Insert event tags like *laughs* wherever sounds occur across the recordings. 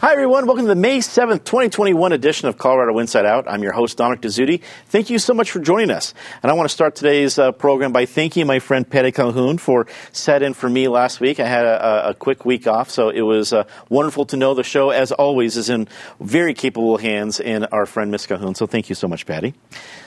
Hi, everyone. Welcome to the May 7th, 2021 edition of Colorado Inside Out. I'm your host, Dominic Dezzutti. Thank you so much for joining us. And I want to start today's uh, program by thanking my friend Patty Calhoun for set in for me last week. I had a, a quick week off, so it was uh, wonderful to know the show, as always, is in very capable hands in our friend Miss Calhoun. So thank you so much, Patty.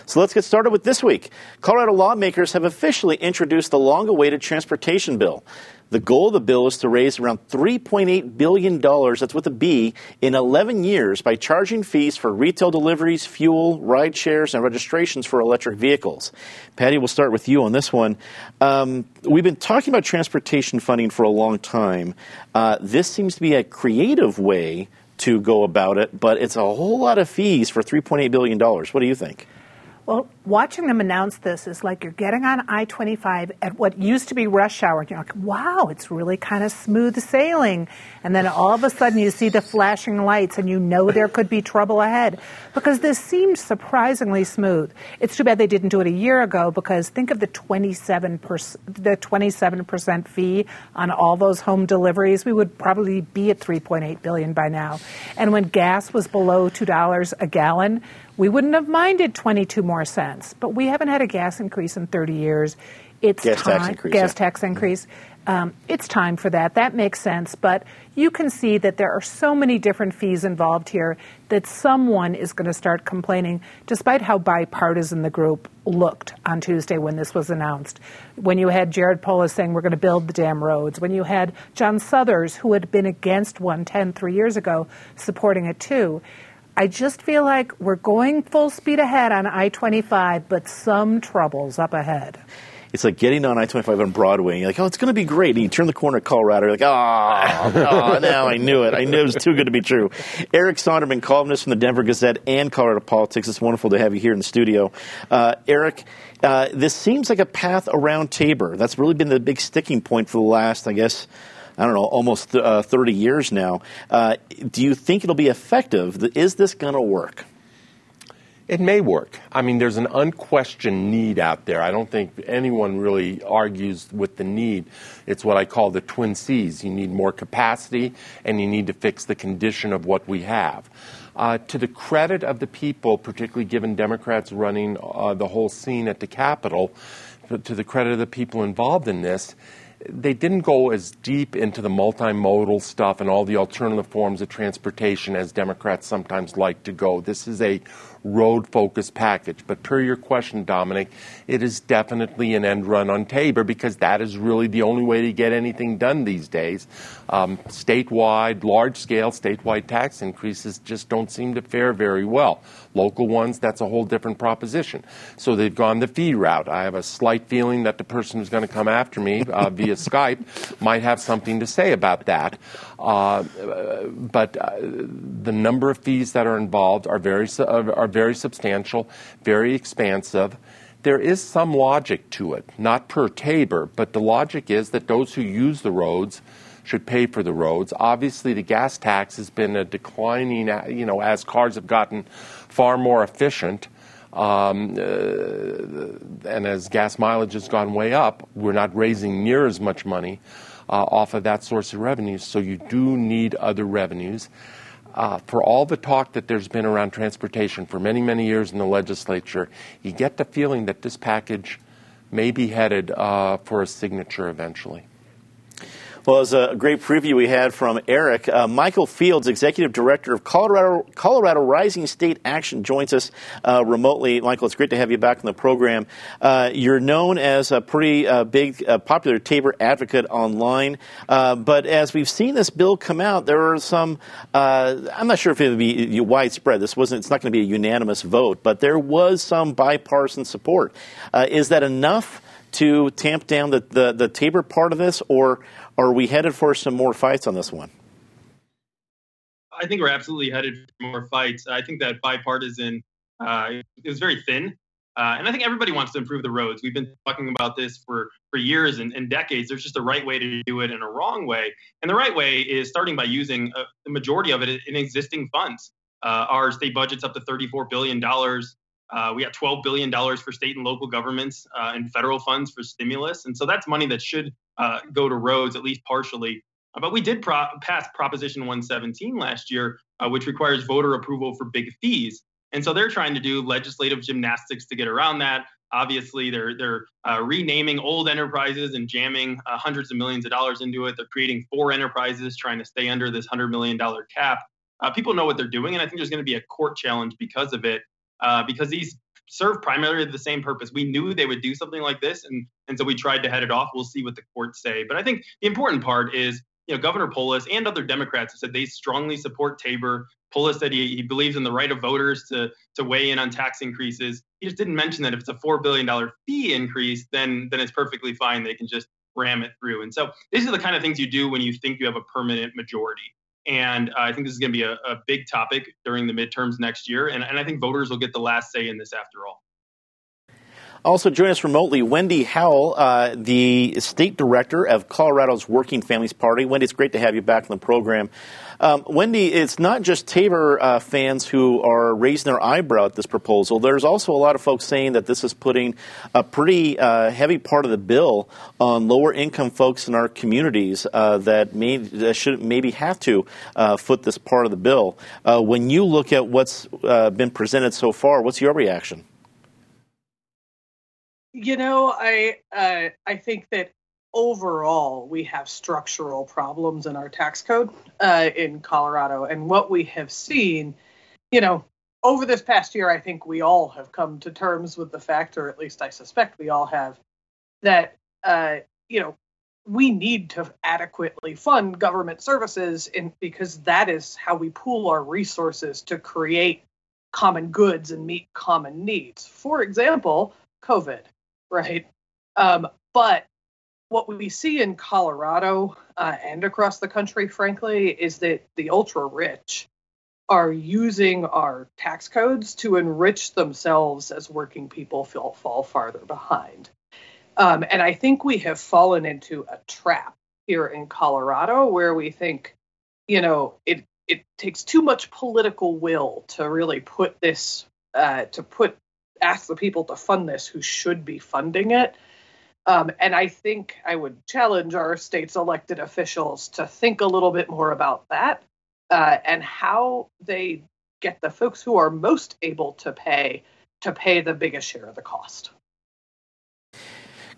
So let's get started with this week. Colorado lawmakers have officially introduced the long awaited transportation bill. The goal of the bill is to raise around $3.8 billion, that's with a B, in 11 years by charging fees for retail deliveries, fuel, ride shares, and registrations for electric vehicles. Patty, we'll start with you on this one. Um, we've been talking about transportation funding for a long time. Uh, this seems to be a creative way to go about it, but it's a whole lot of fees for $3.8 billion. What do you think? Well, watching them announce this is like you're getting on I 25 at what used to be rush hour. You're like, wow, it's really kind of smooth sailing. And then all of a sudden you see the flashing lights and you know there could be trouble ahead because this seemed surprisingly smooth. It's too bad they didn't do it a year ago because think of the 27%, the 27% fee on all those home deliveries. We would probably be at 3.8 billion by now. And when gas was below $2 a gallon, we wouldn't have minded 22 more cents, but we haven't had a gas increase in 30 years. It's gas time, tax increase. Gas yeah. tax increase. Um, it's time for that. That makes sense. But you can see that there are so many different fees involved here that someone is going to start complaining, despite how bipartisan the group looked on Tuesday when this was announced. When you had Jared Polis saying we're going to build the damn roads, when you had John Suthers, who had been against 110 three years ago, supporting it too. I just feel like we're going full speed ahead on I 25, but some troubles up ahead. It's like getting on I 25 on Broadway. And you're like, oh, it's going to be great. And you turn the corner at Colorado. You're like, oh, oh, *laughs* now I knew it. I knew it was too good to be true. Eric Sondermann, columnist from the Denver Gazette and Colorado Politics. It's wonderful to have you here in the studio. Uh, Eric, uh, this seems like a path around Tabor. That's really been the big sticking point for the last, I guess, I don't know, almost th- uh, 30 years now. Uh, do you think it'll be effective? Is this going to work? It may work. I mean, there's an unquestioned need out there. I don't think anyone really argues with the need. It's what I call the twin C's. You need more capacity, and you need to fix the condition of what we have. Uh, to the credit of the people, particularly given Democrats running uh, the whole scene at the Capitol, to the credit of the people involved in this, they didn't go as deep into the multimodal stuff and all the alternative forms of transportation as Democrats sometimes like to go. This is a road focused package. But per your question, Dominic, it is definitely an end run on Tabor because that is really the only way to get anything done these days. Um, statewide, large scale statewide tax increases just don't seem to fare very well. Local ones, that's a whole different proposition. So they've gone the fee route. I have a slight feeling that the person who's going to come after me uh, via Skype *laughs* might have something to say about that. Uh, but uh, the number of fees that are involved are very, are very substantial, very expansive there is some logic to it, not per Tabor, but the logic is that those who use the roads should pay for the roads. Obviously, the gas tax has been a declining, uh, you know, as cars have gotten far more efficient. Um, uh, and as gas mileage has gone way up, we're not raising near as much money uh, off of that source of revenue. So you do need other revenues. Uh, for all the talk that there's been around transportation for many, many years in the legislature, you get the feeling that this package may be headed uh, for a signature eventually. Well, was a great preview we had from Eric. Uh, Michael Fields, Executive Director of Colorado, Colorado Rising State Action, joins us uh, remotely. Michael, it's great to have you back on the program. Uh, you're known as a pretty uh, big, uh, popular Tabor advocate online, uh, but as we've seen this bill come out, there are some. I'm not sure if it would be widespread. This wasn't. It's not going to be a unanimous vote, but there was some bipartisan support. is that enough? To tamp down the, the, the Tabor part of this, or are we headed for some more fights on this one? I think we're absolutely headed for more fights. I think that bipartisan uh, it was very thin, uh, and I think everybody wants to improve the roads. We've been talking about this for for years and, and, decades. There's just a right way to do it and a wrong way, and the right way is starting by using a, uh, the majority of it in existing funds. Uh, our state budget's up to 34 billion dollars. Uh, we got $12 billion for state and local governments uh, and federal funds for stimulus. And so that's money that should uh, go to roads, at least partially. Uh, but we did pro- pass Proposition 117 last year, uh, which requires voter approval for big fees. And so they're trying to do legislative gymnastics to get around that. Obviously, they're they're uh, renaming old enterprises and jamming hundreds of millions of dollars into it. They're creating four enterprises, trying to stay under this hundred million dollar cap. People know what they're doing, and I think there's going to be a court challenge because of it, uh, because these serve primarily the same purpose. We knew they would do something like this, and and so we tried to head it off. We'll see what the courts say. But I think the important part is you know, Governor Polis and other Democrats have said they strongly support Tabor. Polis said he, he believes in the right of voters to, to weigh in on tax increases. He just didn't mention that if it's a $4 billion fee increase, then, then it's perfectly fine. They can just ram it through. And so these are the kind of things you do when you think you have a permanent majority. And uh, I think this is going to be a, a, big topic during the midterms next year. And, and I think voters will get the last say in this after all. Also, join us remotely, Wendy Howell, uh, the state director of Colorado's Working Families Party. Wendy, it's great to have you back on the program. Um, Wendy, it's not just Tabor uh, fans who are raising their eyebrow at this proposal. There's also a lot of folks saying that this is putting a pretty uh, heavy part of the bill on lower income folks in our communities uh, that, may, that should maybe have to uh, foot this part of the bill. Uh, when you look at what's uh, been presented so far, what's your reaction? You know, I uh, I think that overall we have structural problems in our tax code uh, in Colorado, and what we have seen, you know, over this past year, I think we all have come to terms with the fact, or at least I suspect we all have, that uh, you know we need to adequately fund government services in, because that is how we pool our resources to create common goods and meet common needs. For example, COVID right? Um, but what we see in Colorado uh, and across the country, frankly, is that the ultra rich are using our tax codes to enrich themselves as working people feel, fall farther behind. Um, and I think we have fallen into a trap here in Colorado where we think, you know, it it takes too much political will to really put this uh, to put ask the people to fund this who should be funding it. Um, and I think I would challenge our state's elected officials to think a little bit more about that uh, and how they get the folks who are most able to pay to pay the biggest share of the cost.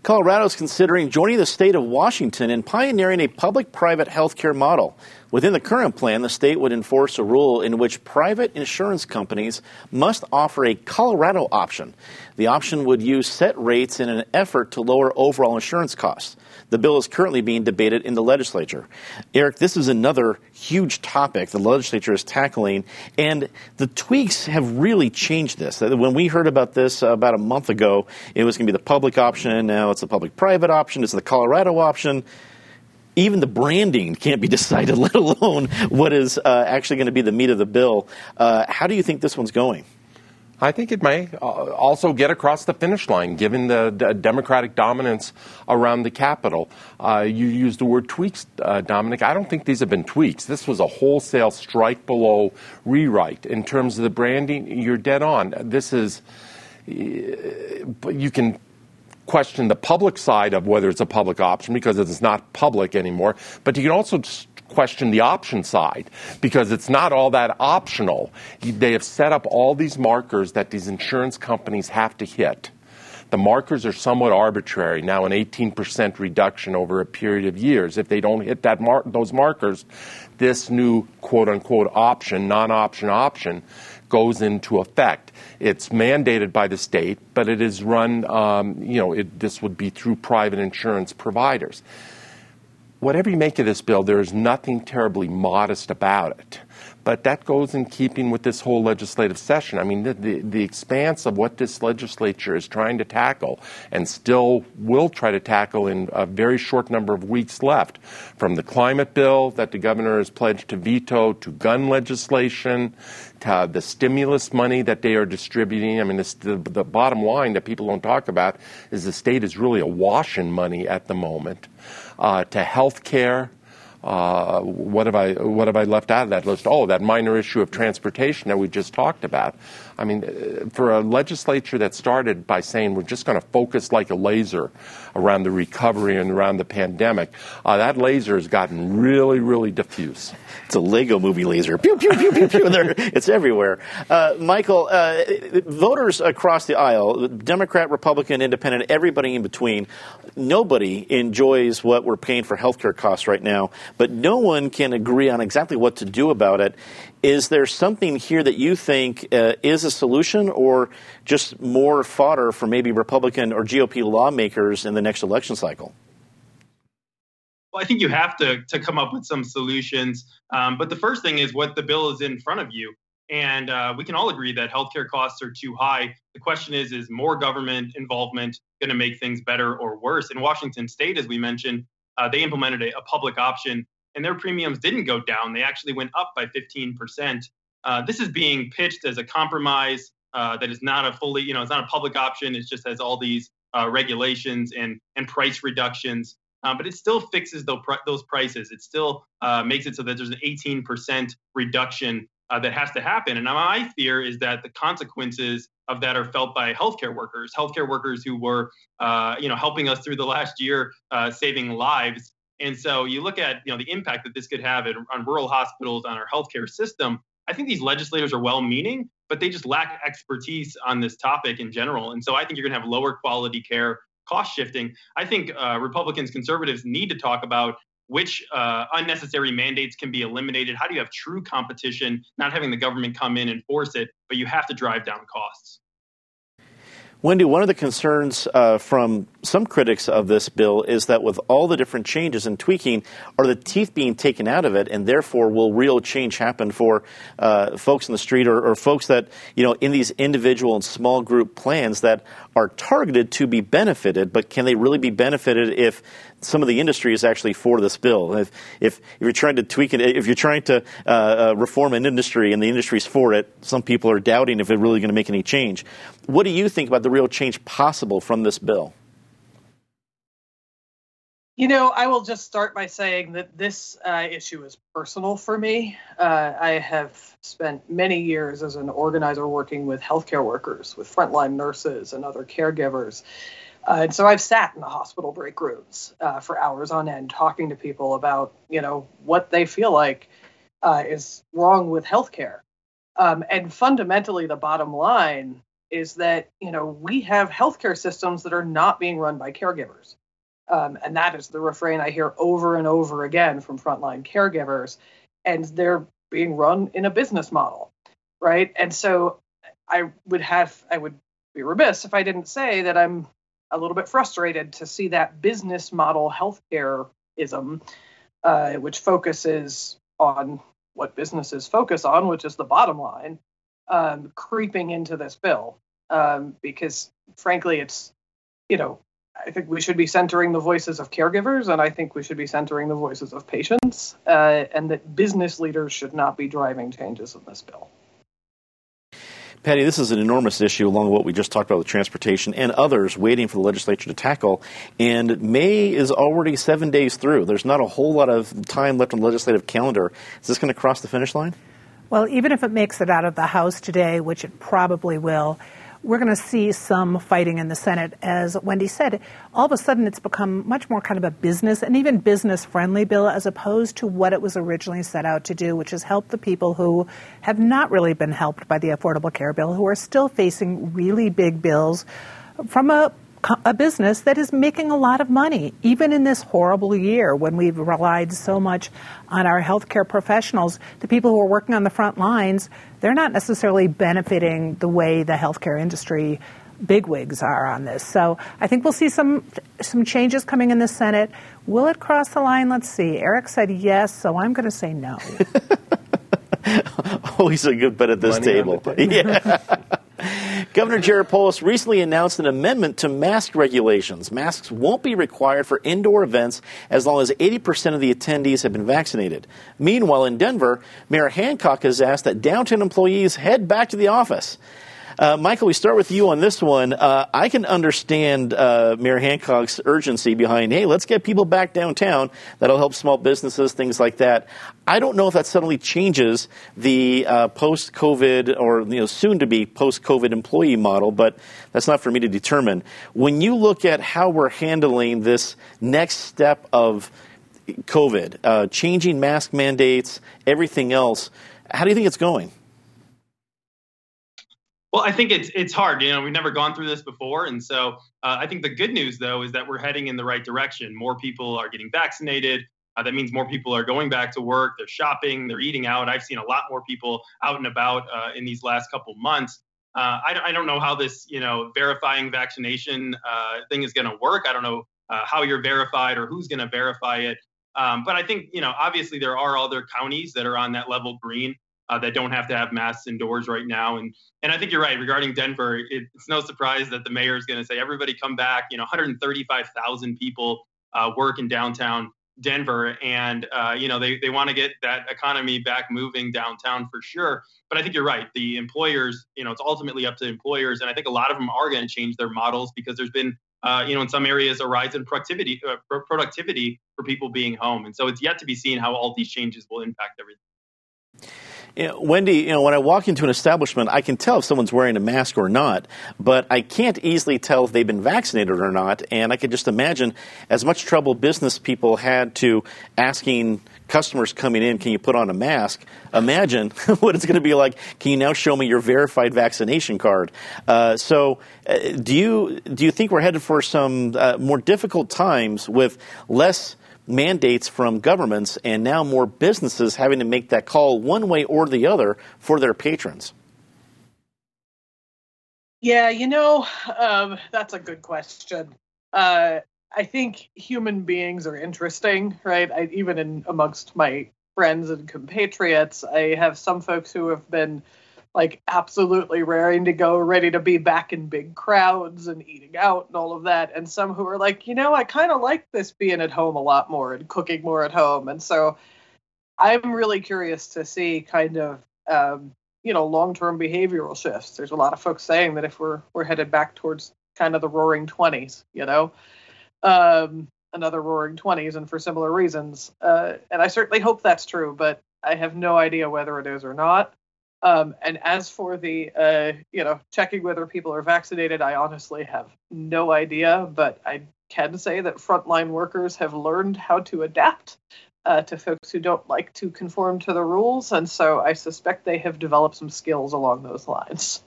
Colorado is considering joining the state of Washington in pioneering a public private health care model. Within the current plan, the state would enforce a rule in which private insurance companies must offer a Colorado option. The option would use set rates in an effort to lower overall insurance costs. The bill is currently being debated in the legislature. Eric, this is another huge topic the legislature is tackling, and the tweaks have really changed this. When we heard about this uh, about a month ago, it was going to be the public option. Now it's the public private option. It's the Colorado option even the branding can't be *laughs* decided, let alone what is uh, actually going to be the meat of the bill. Uh, how do you think this one's going? I think it may uh, also get across the finish line, given the, Democratic dominance around the Capitol. Uh, you used the word tweaks, uh, Dominic. I don't think these have been tweaks. This was a wholesale strike below rewrite. In terms of the branding, you're dead on. This is, you can question the public side of whether it's a public option because it's not public anymore, but you can also question the option side because it's not all that optional. They have set up all these markers that these insurance companies have to hit. The markers are somewhat arbitrary. Now, an 18% reduction over a period of years. If they don't hit that mar- those markers, this new quote unquote option, non option option, goes into effect. It's mandated by the state, but it is run, um, you know, it, this would be through private insurance providers whatever you make of this bill, there is nothing terribly modest about it. But that goes in keeping with this whole legislative session. I mean, the, the, the, expanse of what this legislature is trying to tackle and still will try to tackle in a very short number of weeks left from the climate bill that the governor has pledged to veto to gun legislation to the stimulus money that they are distributing. I mean, this, the, the bottom line that people don't talk about is the state is really awash in money at the moment uh, to health care uh, what have I what have I left out of that list? Oh, that minor issue of transportation that we just talked about. I mean, uh, for a legislature that started by saying we're just going to focus like a laser around the recovery and around the pandemic, uh, that laser has gotten really, really diffuse. It's a Lego movie laser. Pew, pew, pew, pew, pew. it's everywhere. Uh, Michael, uh, voters across the aisle, Democrat, Republican, Independent, everybody in between, nobody enjoys what we're paying for healthcare costs right now but no one can agree on exactly what to do about it. Is there something here that you think uh, is a solution or just more fodder for maybe Republican or GOP lawmakers in the next election cycle? Well, I think you have to, to come up with some solutions. Um, but the first thing is what the bill is in front of you. And uh, we can all agree that healthcare costs are too high. The question is, is more government involvement going to make things better or worse? In Washington state, as we mentioned, uh, they implemented a, a, public option and their premiums didn't go down. They actually went up by 15%. Uh, this is being pitched as a compromise uh, that is not a fully, you know, it's not a public option. It just has all these uh, regulations and, and price reductions. Um, but it still fixes those, those prices. It still uh, makes it so that there's an 18% reduction uh, that has to happen. And my fear is that the consequences of that are felt by healthcare workers, healthcare workers who were, uh, you know, helping us through the last year, uh, saving lives. And so you look at, you know, the impact that this could have in, on rural hospitals, on our healthcare system. I think these legislators are well-meaning, but they just lack expertise on this topic in general. And so I think you're going to have lower quality care, cost shifting. I think uh, Republicans, conservatives need to talk about which uh, unnecessary mandates can be eliminated? How do you have true competition, not having the government come in and force it, but you have to drive down costs? Wendy, one of the concerns uh, from some critics of this bill is that with all the different changes and tweaking, are the teeth being taken out of it, and therefore will real change happen for uh, folks in the street or, or, folks that you know in these individual and small group plans that are targeted to be benefited, but can they really be benefited if some of the industry is actually for this bill. If, if, if you're trying to tweak it, if you're trying to uh, uh, reform an industry and the industry's for it, some people are doubting if it's really going to make any change. What do you think about the real change possible from this bill? You know, I will just start by saying that this uh, issue is personal for me. Uh, I have spent many years as an organizer working with healthcare workers, with frontline nurses, and other caregivers. Uh, and so I've sat in the hospital break rooms uh, for hours on end talking to people about, you know, what they feel like uh, is wrong with healthcare. Um, and fundamentally, the bottom line is that, you know, we have healthcare systems that are not being run by caregivers. Um, and that is the refrain I hear over and over again from frontline caregivers. And they're being run in a business model, right? And so I would have, I would be remiss if I didn't say that I'm a little bit frustrated to see that business model healthcare ism, uh, which focuses on what businesses focus on, which is the bottom line, um, creeping into this bill. Um, because frankly, it's, you know, I think we should be centering the voices of caregivers, and I think we should be centering the voices of patients, uh, and that business leaders should not be driving changes in this bill. Patty, this is an enormous issue along with what we just talked about with transportation and others waiting for the legislature to tackle. And May is already seven days through. There's not a whole lot of time left on the legislative calendar. Is this going to cross the finish line? Well, even if it makes it out of the House today, which it probably will, we're going to see some fighting in the Senate. As Wendy said, all of a sudden it's become much more kind of a business and even business friendly bill as opposed to what it was originally set out to do, which is help the people who have not really been helped by the Affordable Care Bill, who are still facing really big bills from a a business that is making a lot of money, even in this horrible year when we've relied so much on our healthcare professionals. The people who are working on the front lines, they're not necessarily benefiting the way the healthcare industry bigwigs are on this. So I think we'll see some some changes coming in the Senate. Will it cross the line? Let's see. Eric said yes, so I'm going to say no. *laughs* *laughs* Always a good bet at this Money table. *laughs* Yeah. Governor Jared Polis recently announced an amendment to mask regulations. Masks won't be required for indoor events as long as 80% of the attendees have been vaccinated. Meanwhile, in Denver, Mayor Hancock has asked that downtown employees head back to the office. Uh, Michael, we start with you on this one. Uh, I can understand uh, Mayor Hancock's urgency behind, hey, let's get people back downtown. That'll help small businesses, things like that. I don't know if that suddenly changes the uh, post-COVID or you know soon-to-be post-COVID employee model, but that's not for me to determine. When you look at how we're handling this next step of COVID, uh, changing mask mandates, everything else, how do you think it's going? Well, I think it's it's hard. You know, we've never gone through this before, and so uh, I think the good news though is that we're heading in the right direction. More people are getting vaccinated. Uh, that means more people are going back to work. They're shopping. They're eating out. I've seen a lot more people out and about uh, in these last couple months. Uh, I, I, don't know how this, you know, verifying vaccination uh, thing is going to work. I don't know uh, how you're verified or who's going to verify it. Um, but I think, you know, obviously there are other counties that are on that level green uh, that don't have to have masks indoors right now. And and I think you're right regarding Denver. It, it's no surprise that the mayor is going to say everybody come back. You know, 135,000 people uh, work in downtown Denver, and uh, you know they they want to get that economy back moving downtown for sure. But I think you're right. The employers, you know, it's ultimately up to employers, and I think a lot of them are going to change their models because there's been uh, you know, in some areas, a rise in productivity, uh, productivity for people being home. And so it's yet to be seen how all these changes will impact everything. You know, Wendy, you know, when I walk into an establishment, I can tell if someone's wearing a mask or not, but I can't easily tell if they've been vaccinated or not. And I can just imagine as much trouble business people had to asking customers coming in, can you put on a mask? Imagine *laughs* what it's going to be like. Can you now show me your verified vaccination card? Uh, so, uh, do you do you think we're headed for some uh, more difficult times with less mandates from governments and now more businesses having to make that call one way or the other for their patrons? Yeah, you know, um, that's a good question. Uh, I think human beings are interesting, right? I, even in amongst my friends and compatriots, I have some folks who have been like absolutely raring to go, ready to be back in big crowds and eating out and all of that. And some who are like, you know, I kind of like this being at home a lot more and cooking more at home. And so I'm really curious to see kind of, um, you know, long-term behavioral shifts. There's a lot of folks saying that if we're we're headed back towards kind of the roaring 20s, you know, um, another roaring 20s, and for similar reasons. Uh, and I certainly hope that's true, but I have no idea whether it is or not. Um, and as for the, uh, you know, checking whether people are vaccinated, I honestly have no idea. But I can say that frontline workers have learned how to adapt uh, to folks who don't like to conform to the rules, and so I suspect they have developed some skills along those lines.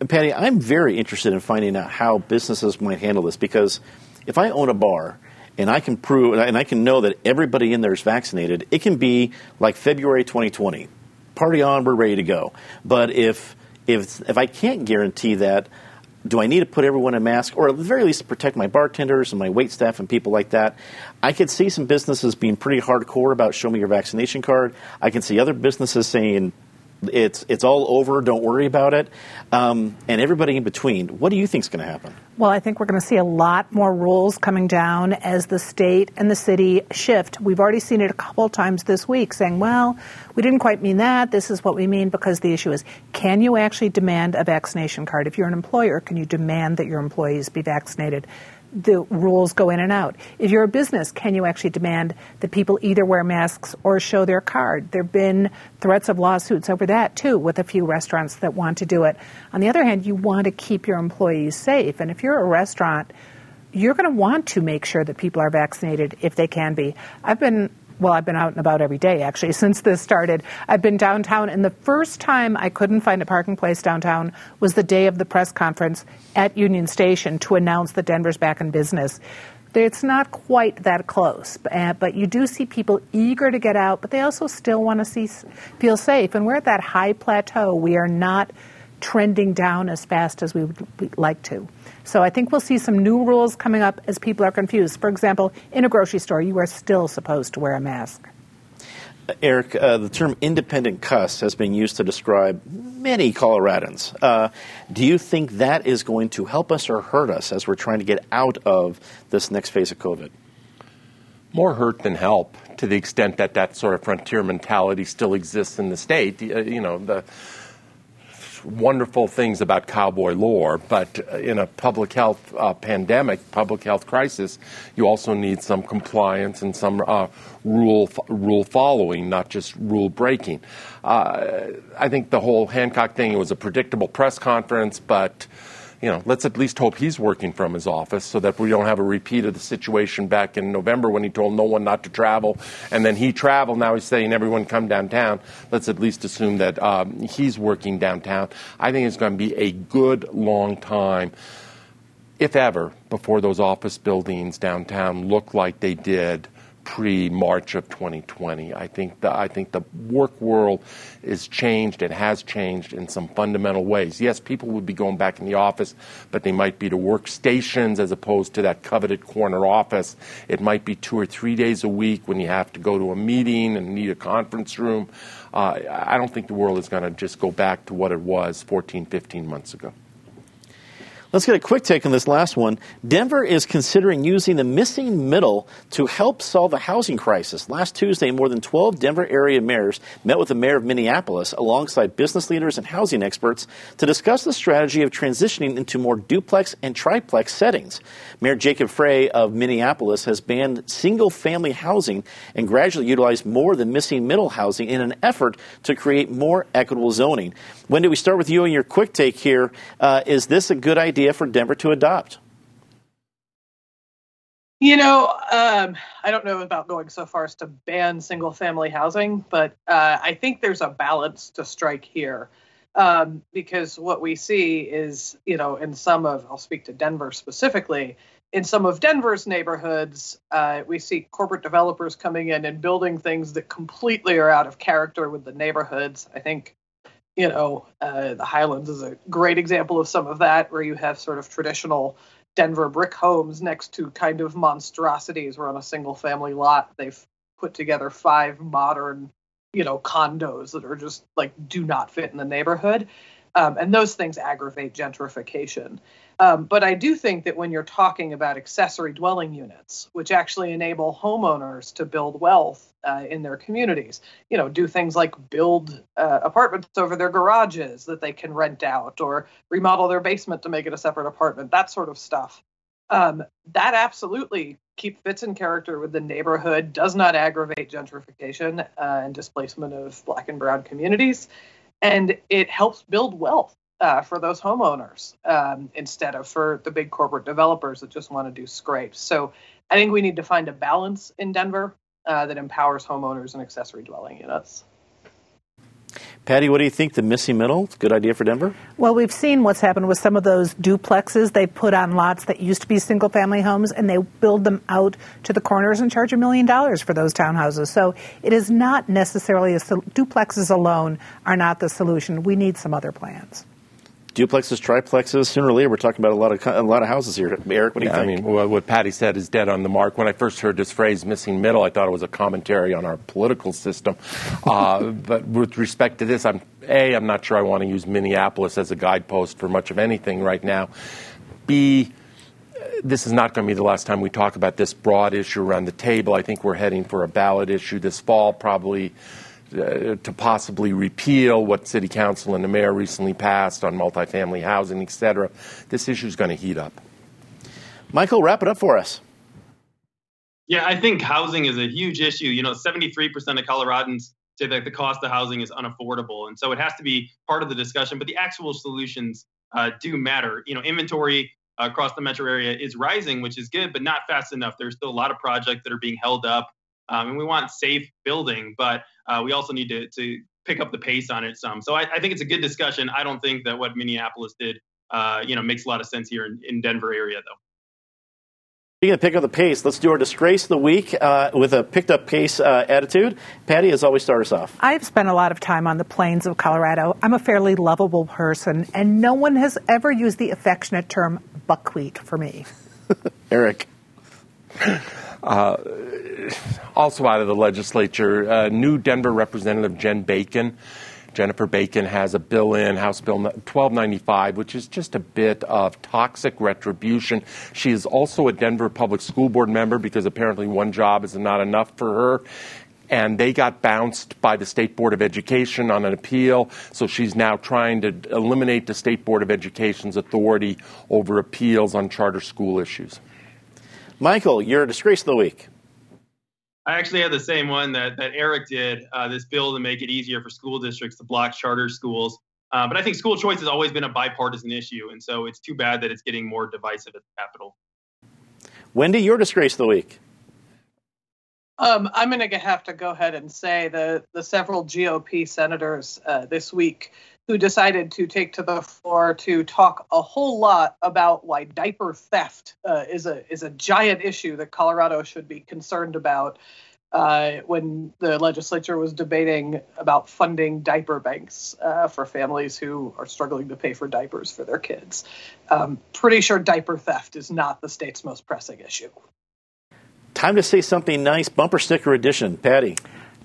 And Patty, I'm very interested in finding out how businesses might handle this because if I own a bar and I can prove and I can know that everybody in there is vaccinated, it can be like February 2020 party on, we're ready to go. But if if if I can't guarantee that, do I need to put everyone in mask, or at the very least protect my bartenders and my wait staff and people like that? I could see some businesses being pretty hardcore about show me your vaccination card. I can see other businesses saying it's it's all over. Don't worry about it. Um, and everybody in between. What do you think is going to happen? Well, I think we're going to see a lot more rules coming down as the state and the city shift. We've already seen it a couple times this week, saying, "Well, we didn't quite mean that. This is what we mean." Because the issue is, can you actually demand a vaccination card? If you're an employer, can you demand that your employees be vaccinated? The rules go in and out. If you're a business, can you actually demand that people either wear masks or show their card? There have been threats of lawsuits over that too, with a few restaurants that want to do it. On the other hand, you want to keep your employees safe. And if you're a restaurant, you're going to want to make sure that people are vaccinated if they can be. I've been well, I've been out and about every day actually since this started. I've been downtown, and the first time I couldn't find a parking place downtown was the day of the press conference at Union Station to announce that Denver's back in business. It's not quite that close, uh, but you do see people eager to get out, but they also still want to see, feel safe. And we're at that high plateau. We are not trending down as fast as we would like to. So I think we'll see some new rules coming up as people are confused. For example, in a grocery store, you are still supposed to wear a mask. Eric, uh, the term independent cuss has been used to describe many Coloradans. Uh, do you think that is going to help us or hurt us as we're trying to get out of this next phase of COVID? More hurt than help to the extent that that sort of frontier mentality still exists in the state. Uh, you know, the wonderful things about cowboy lore, but in a public health uh, pandemic, public health crisis, you also need some compliance and some uh, rule rule following, not just rule breaking. Uh, I think the whole Hancock thing was a predictable press conference, but you know, let's at least hope he's working from his office so that we don't have a repeat of the situation back in November when he told no one not to travel, and then he traveled. Now he's saying everyone come downtown. Let's at least assume that um, he's working downtown. I think it's going to be a good long time, if ever, before those office buildings downtown look like they did pre March of 2020. I think the I think the work world is changed. It has changed in some fundamental ways. Yes, people would be going back in the office, but they might be to workstations as opposed to that coveted corner office. It might be two or three days a week when you have to go to a meeting and need a conference room. Uh, I don't think the world is going to just go back to what it was 14, 15 months ago. Let's get a quick take on this last one. Denver is considering using the missing middle to help solve a housing crisis. Last Tuesday, more than 12 Denver area mayors met with the mayor of Minneapolis alongside business leaders and housing experts to discuss the strategy of transitioning into more duplex and triplex settings. Mayor Jacob Frey of Minneapolis has banned single family housing and gradually utilized more than missing middle housing in an effort to create more equitable zoning. Wendy we start with you and your quick take here? Uh, is this a good idea? Idea for Denver to adopt? You know, um, I don't know about going so far as to ban single family housing, but uh, I think there's a balance to strike here. Um, because what we see is, you know, in some of, I'll speak to Denver specifically, in some of Denver's neighborhoods, uh, we see corporate developers coming in and building things that completely are out of character with the neighborhoods. I think you know, uh, the Highlands is a great example of some of that, where you have sort of traditional Denver brick homes next to kind of monstrosities where on a single family lot they've put together five modern, you know, condos that are just like do not fit in the neighborhood. Um, and those things aggravate gentrification. Um, but I do think that when you're talking about accessory dwelling units, which actually enable homeowners to build wealth uh, in their communities, you know, do things like build uh, apartments over their garages that they can rent out or remodel their basement to make it a separate apartment, that sort of stuff. Um, that absolutely keep fits in character with the neighborhood, does not aggravate gentrification uh, and displacement of black and brown communities, and it helps build wealth uh, for those homeowners um, instead of for the big corporate developers that just want to do scrapes. So I think we need to find a balance in Denver uh, that empowers homeowners and accessory dwelling units. Patty, what do you think? The missing middle, is a good idea for Denver? Well, we've seen what's happened with some of those duplexes. They put on lots that used to be single family homes and they build them out to the corners and charge a million dollars for those townhouses. So it is not necessarily a, duplexes alone are not the solution. We need some other plans duplexes, triplexes. Sooner or later, we're talking about a lot of a lot of houses here. Eric, what do you yeah, think? I mean, what Patty said is dead on the mark. When I first heard this phrase "missing middle," I thought it was a commentary on our political system. *laughs* Uh, but with respect to this, I'm a I'm not sure I want to use Minneapolis as a guidepost for much of anything right now. B this is not going to be the last time we talk about this broad issue around the table. I think we're heading for a ballot issue this fall, probably to possibly repeal what City Council and the mayor recently passed on multifamily housing, et cetera. This issue is going to heat up. Michael, wrap it up for us. Yeah, I think housing is a huge issue. You know, 73% of Coloradans say that the cost of housing is unaffordable. And so it has to be part of the discussion, but the actual solutions uh, do matter. You know, inventory across the metro area is rising, which is good, but not fast enough. There's still a lot of projects that are being held up. Um, and we want safe building, but uh, we also need to, to pick up the pace on it some. So I, I, think it's a good discussion. I don't think that what Minneapolis did, uh, you know, makes a lot of sense here in, in Denver area though. Speaking of pick up the pace, let's do our disgrace of the week uh, with a picked up pace uh, attitude. Patty, as always, start us off. I've spent a lot of time on the plains of Colorado. I'm a fairly lovable person, and no one has ever used the affectionate term buckwheat for me. *laughs* Eric. Uh, also out of the legislature, uh, new Denver Representative Jen Bacon. Jennifer Bacon has a bill in, House Bill 1295, which is just a bit of toxic retribution. She is also a Denver Public School Board member because apparently one job is not enough for her and they got bounced by the State Board of Education on an appeal. So she's now trying to eliminate the State Board of Education's authority over appeals on charter school issues. Michael, your disgrace of the week. I actually had the same one that, that Eric did, uh, this bill to make it easier for school districts to block charter schools. Uh, but I think school choice has always been a bipartisan issue, and so it's too bad that it's getting more divisive at the Capitol. Wendy, your disgrace of the week. Um, I'm going to have to go ahead and say the the several GOP senators uh, this week who decided to take to the floor to talk a whole lot about why diaper theft uh, is a is a giant issue that Colorado should be concerned about. Uh, when the legislature was debating about funding diaper banks uh, for families who are struggling to pay for diapers for their kids. Um, pretty sure diaper theft is not the state's most pressing issue. Time to say something nice. Bumper sticker edition. Patty.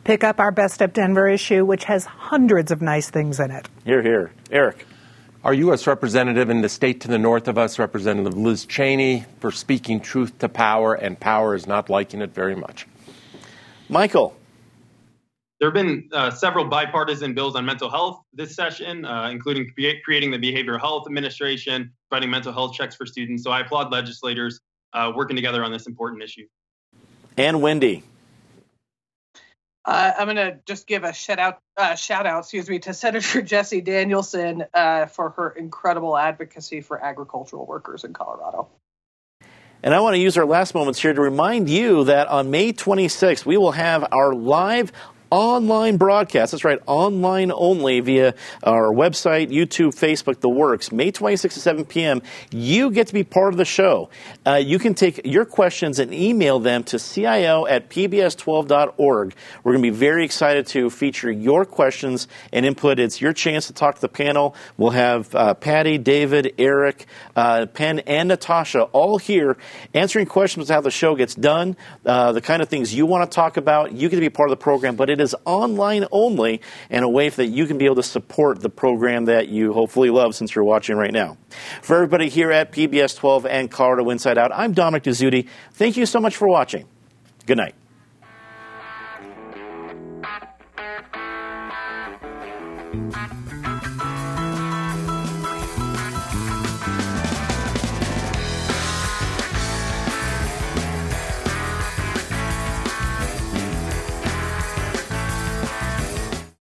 Pick up our Best of Denver issue, which has hundreds of nice things in it. Here, here. Eric. Our U.S. representative in the state to the north of us, Representative Liz Cheney, for speaking truth to power, and power is not liking it very much. Michael. There have been uh, several bipartisan bills on mental health this session, uh, including cre- creating the Behavioral Health Administration, providing mental health checks for students. So I applaud legislators uh, working together on this important issue and Wendy. Uh, I'm going to just give a shout out, uh, shout out, excuse me, to Senator *laughs* Jessie Danielson uh, for her incredible advocacy for agricultural workers in Colorado. And I want to use our last moments here to remind you that on May 26th, we will have our live online broadcast. That's right, online only via our website, YouTube, Facebook, the works. May 26th at 7 p.m. You get to be part of the show. Uh, you can take your questions and email them to CIO at pbs12.org. We're going to be very excited to feature your questions and input. It's your chance to talk to the panel. We'll have uh, Patty, David, Eric, uh, Penn, and Natasha all here answering questions about how the show gets done, uh, the kind of things you want to talk about. You get to be part of the program, but it it is online only and a way that you can be able to support the program that you hopefully love since you're watching right now. For everybody here at PBS 12 and Colorado Inside Out, I'm Dominic Dezzutti. Thank you so much for watching. Good night.